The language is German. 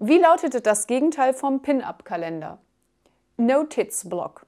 Wie lautete das Gegenteil vom Pin-Up-Kalender? No-Tits-Block.